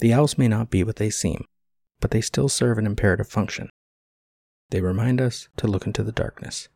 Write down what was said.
The owls may not be what they seem, but they still serve an imperative function. They remind us to look into the darkness.